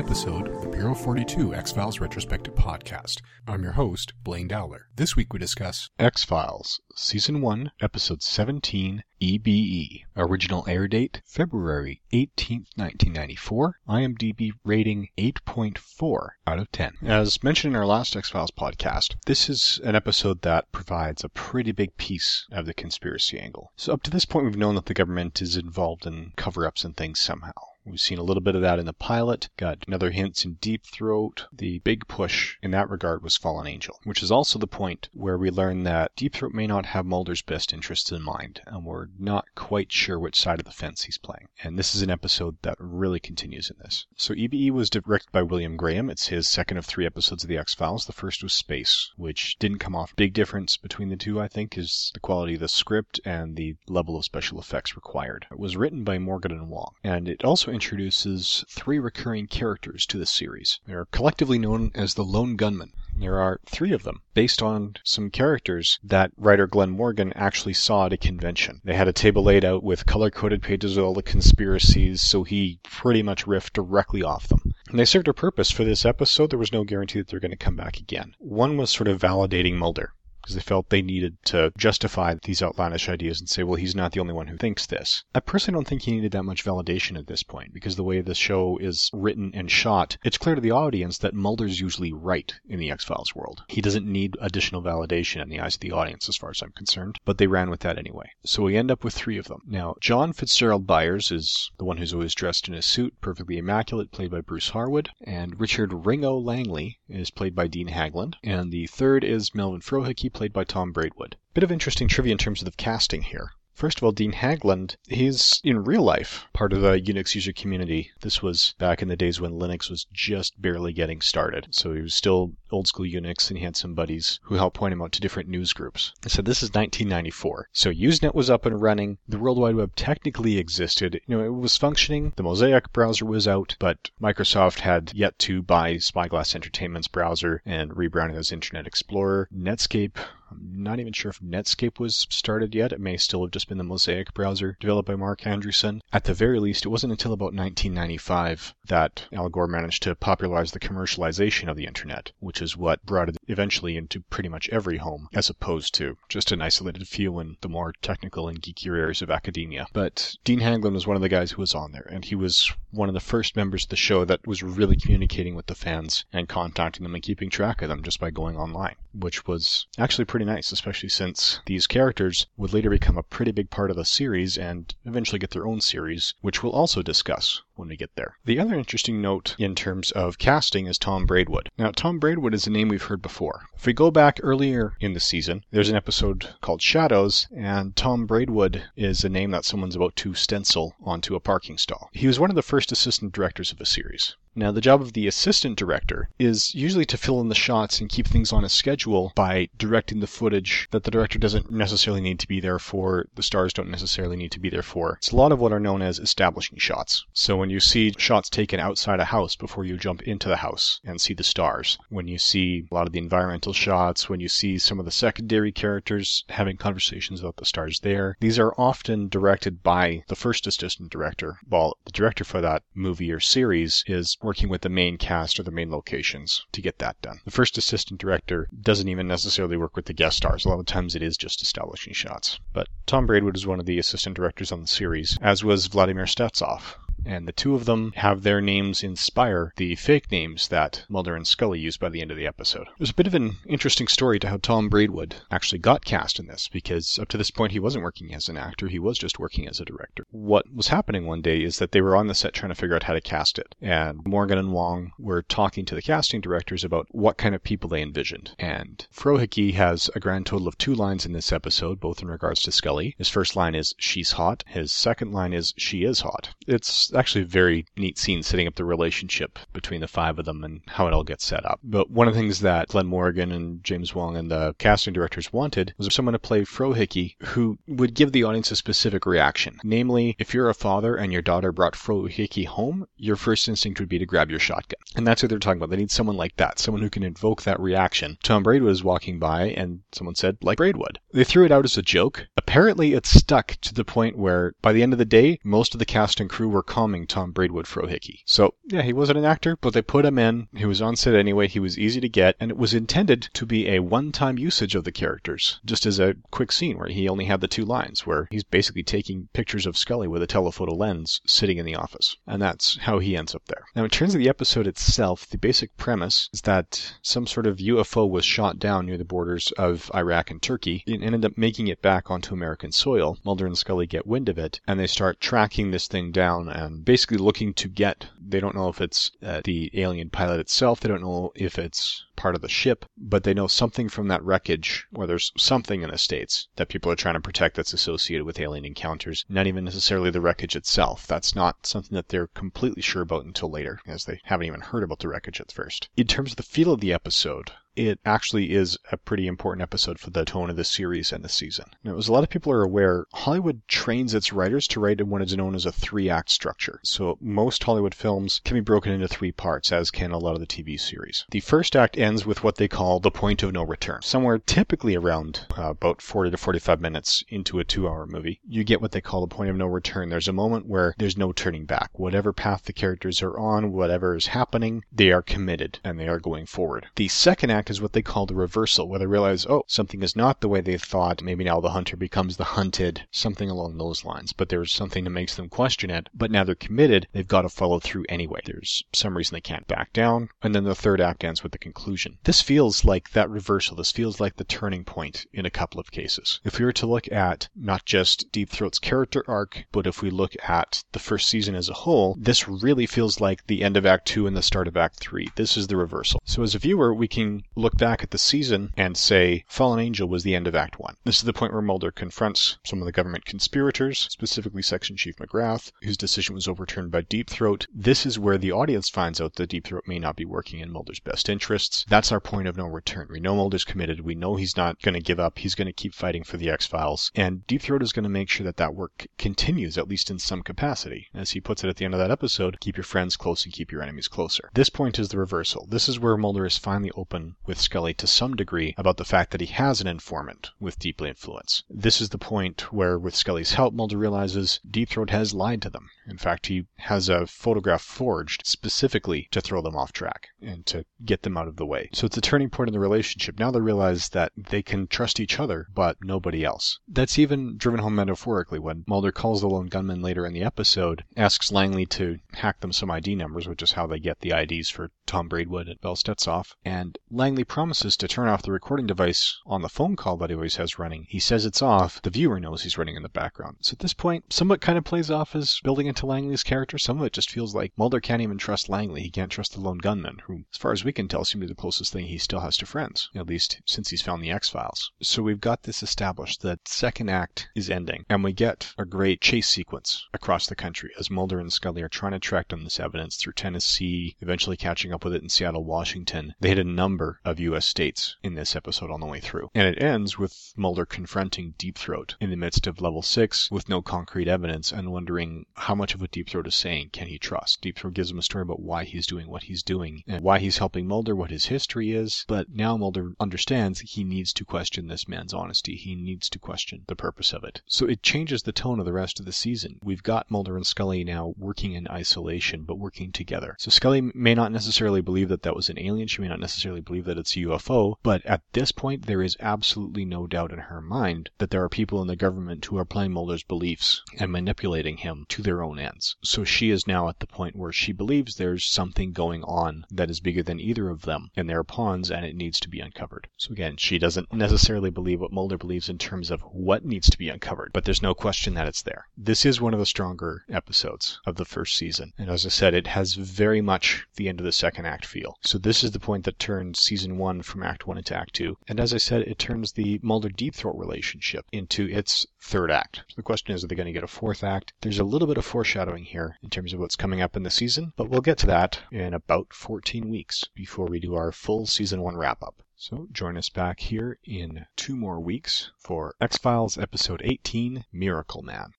episode of the Bureau 42 X Files Retrospective Podcast. I'm your host, Blaine Dowler. This week we discuss X Files, Season 1, Episode 17, EBE. Original air date February 18th, 1994. IMDb rating 8.4 out of 10. As mentioned in our last X Files podcast, this is an episode that provides a pretty big piece of the conspiracy angle. So, up to this point, we've known that the government is involved in cover ups and things somehow. We've seen a little bit of that in the pilot, got another hints in Deep Throat. The big push in that regard was Fallen Angel, which is also the point where we learn that Deep Throat may not have Mulder's best interests in mind, and we're not quite sure which side of the fence he's playing. And this is an episode that really continues in this. So EBE was directed by William Graham. It's his second of three episodes of The X Files. The first was Space, which didn't come off. Big difference between the two, I think, is the quality of the script and the level of special effects required. It was written by Morgan and Wong, and it also introduces three recurring characters to the series. They're collectively known as the Lone Gunmen. There are three of them, based on some characters that writer Glenn Morgan actually saw at a convention. They had a table laid out with color coded pages of all the conspiracies, so he pretty much riffed directly off them. And they served a purpose for this episode. There was no guarantee that they're going to come back again. One was sort of validating Mulder because they felt they needed to justify these outlandish ideas and say, well, he's not the only one who thinks this. I personally don't think he needed that much validation at this point because the way the show is written and shot, it's clear to the audience that Mulder's usually right in the X Files world. He doesn't need additional validation in the eyes of the audience, as far as I'm concerned, but they ran with that anyway. So we end up with three of them. Now, John Fitzgerald Byers is the one who's always dressed in a suit, perfectly immaculate, played by Bruce Harwood, and Richard Ringo Langly is played by Dean Haglund, and the third is Melvin Frohike, played by Tom Braidwood. Bit of interesting trivia in terms of the casting here. First of all, Dean Haglund, he's in real life part of the Unix user community. This was back in the days when Linux was just barely getting started. So he was still old school Unix and he had some buddies who helped point him out to different news groups. So this is 1994. So Usenet was up and running. The World Wide Web technically existed. You know, it was functioning. The Mosaic browser was out, but Microsoft had yet to buy Spyglass Entertainment's browser and rebrand it as Internet Explorer. Netscape I'm not even sure if Netscape was started yet. It may still have just been the Mosaic browser developed by Marc Andreessen. At the very least, it wasn't until about 1995 that Al Gore managed to popularize the commercialization of the internet, which is what brought it eventually into pretty much every home, as opposed to just an isolated few in the more technical and geekier areas of academia. But Dean Haglund was one of the guys who was on there, and he was one of the first members of the show that was really communicating with the fans and contacting them and keeping track of them just by going online, which was actually pretty nice, especially since these characters would later become a pretty big part of the series and eventually get their own series, which we'll also discuss when we get there. The other interesting note in terms of casting is Tom Braidwood. Now, Tom Braidwood is a name we've heard before. If we go back earlier in the season, there's an episode called Shadows, and Tom Braidwood is a name that someone's about to stencil onto a parking stall. He was one of the first assistant directors of the series. Now, the job of the assistant director is usually to fill in the shots and keep things on a schedule by directing the footage that the director doesn't necessarily need to be there for, the stars don't necessarily need to be there for. It's a lot of what are known as establishing shots. So when you see shots taken outside a house before you jump into the house and see the stars, when you see a lot of the environmental shots, when you see some of the secondary characters having conversations about the stars there, these are often directed by the first assistant director, while the director for that movie or series is working with the main cast or the main locations to get that done. The first assistant director doesn't even necessarily work with the guest stars. A lot of times it is just establishing shots. But Tom Braidwood is one of the assistant directors on the series, as was Vladimir Stefoff and the two of them have their names inspire the fake names that Mulder and Scully use by the end of the episode. There's a bit of an interesting story to how Tom Braidwood actually got cast in this, because up to this point he wasn't working as an actor, he was just working as a director. What was happening one day is that they were on the set trying to figure out how to cast it, and Morgan and Wong were talking to the casting directors about what kind of people they envisioned. And Frohike has a grand total of two lines in this episode, both in regards to Scully. His first line is, She's hot. His second line is, She is hot. It's actually a very neat scene setting up the relationship between the five of them and how it all gets set up. But one of the things that Glenn Morgan and James Wong and the casting directors wanted was someone to play Frohike who would give the audience a specific reaction. Namely, if you're a father and your daughter brought Frohike home, your first instinct would be to grab your shotgun. And that's what they're talking about. They need someone like that, someone who can invoke that reaction. Tom Braidwood was walking by and someone said, like Braidwood. They threw it out as a joke. Apparently, it stuck to the point where by the end of the day, most of the cast and crew were Tom Braidwood Frohike. So, yeah, he wasn't an actor, but they put him in. He was on set anyway. He was easy to get, and it was intended to be a one-time usage of the characters, just as a quick scene where he only had the two lines, where he's basically taking pictures of Scully with a telephoto lens sitting in the office. And that's how he ends up there. Now, in terms of the episode itself, the basic premise is that some sort of UFO was shot down near the borders of Iraq and Turkey and ended up making it back onto American soil. Mulder and Scully get wind of it, and they start tracking this thing down and basically looking to get. They don't know if it's uh, the alien pilot itself. They don't know if it's part of the ship, but they know something from that wreckage, or there's something in the States that people are trying to protect that's associated with alien encounters, not even necessarily the wreckage itself. That's not something that they're completely sure about until later, as they haven't even heard about the wreckage at first. In terms of the feel of the episode, it actually is a pretty important episode for the tone of the series and the season. Now, as a lot of people are aware, Hollywood trains its writers to write in what is known as a three act structure. So, most Hollywood films can be broken into three parts, as can a lot of the TV series. The first act ends with what they call the point of no return. Somewhere typically around uh, about 40 to 45 minutes into a two hour movie, you get what they call the point of no return. There's a moment where there's no turning back. Whatever path the characters are on, whatever is happening, they are committed and they are going forward. The second act is what they call the reversal, where they realize, oh, something is not the way they thought. Maybe now the hunter becomes the hunted, something along those lines. But there's something that makes them question it. But now they're committed, they've got to follow through anyway. There's some reason they can't back down. And then the third act ends with the conclusion. This feels like that reversal. This feels like the turning point in a couple of cases. If we were to look at not just Deep Throat's character arc, but if we look at the first season as a whole, this really feels like the end of Act 2 and the start of Act 3. This is the reversal. So as a viewer, we can look back at the season and say Fallen Angel was the end of Act 1. This is the point where Mulder confronts some of the government conspirators, specifically Section Chief McGrath, whose decision was overturned by Deep Throat. This is where the audience finds out that Deep Throat may not be working in Mulder's best interests. That's our point of no return. We know Mulder's committed. We know he's not going to give up. He's going to keep fighting for the X Files. And Deep Throat is going to make sure that that work continues, at least in some capacity. As he puts it at the end of that episode, keep your friends close and keep your enemies closer. This point is the reversal. This is where Mulder is finally open with Scully to some degree about the fact that he has an informant with deep influence. This is the point where, with Scully's help, Mulder realizes Deep Throat has lied to them. In fact, he has a photograph forged specifically to throw them off track and to get them out of the way. So it's a turning point in the relationship. Now they realize that they can trust each other, but nobody else. That's even driven home metaphorically when Mulder calls the lone gunman later in the episode, asks Langly to hack them some ID numbers, which is how they get the IDs for Tom Braidwood and Stefoff, and Langly promises to turn off the recording device on the phone call that he always has running. He says it's off. The viewer knows he's running in the background. So at this point, some of it kind of plays off as building into Langly's character. Some of it just feels like Mulder can't even trust Langly. He can't trust the lone gunman, who, as far as we can tell, seems to be the closest thing he still has to friends, at least since he's found the X Files. So we've got this established. The second act is ending, and we get a great chase sequence across the country as Mulder and Scully are trying to track down this evidence through Tennessee, eventually catching up with it in Seattle, Washington. They hit a number of U.S. states in this episode on the way through. And it ends with Mulder confronting Deep Throat in the midst of level 6 with no concrete evidence and wondering how much of what Deep Throat is saying can he trust. Deep Throat gives him a story about why he's doing what he's doing and why he's helping Mulder, what his history is. But now Mulder understands he needs to question this man's honesty. He needs to question the purpose of it. So it changes the tone of the rest of the season. We've got Mulder and Scully now working in isolation, but working together. So Scully may not necessarily believe that that was an alien. She may not necessarily believe that it's a UFO, but at this point, there is absolutely no doubt in her mind that there are people in the government who are playing Mulder's beliefs and manipulating him to their own ends. So she is now at the point where she believes there's something going on that is bigger than either of them, and they're pawns and it needs to be uncovered. So again, she doesn't necessarily believe what Mulder believes in terms of what needs to be uncovered, but there's no question that it's there. This is one of the stronger episodes of the first season, and as I said, it has very much the end of the second act feel. So this is the point that turns season one from act one into act two, and as I said, it turns the Mulder Deep Throat relationship into its third act. So the question is, are they going to get a fourth act? There's a little bit of foreshadowing here in terms of what's coming up in the season, but we'll get to that in about 14 weeks before we do our full season one wrap up. So join us back here in two more weeks for X Files episode 18 Miracle Man.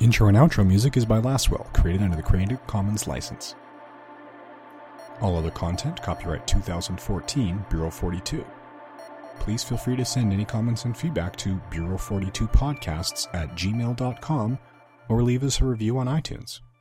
Intro and outro music is by Lastwell, created under the Creative Commons license. All other content copyright 2014 Bureau 42. Please feel free to send any comments and feedback to Bureau42podcasts at gmail.com or leave us a review on iTunes.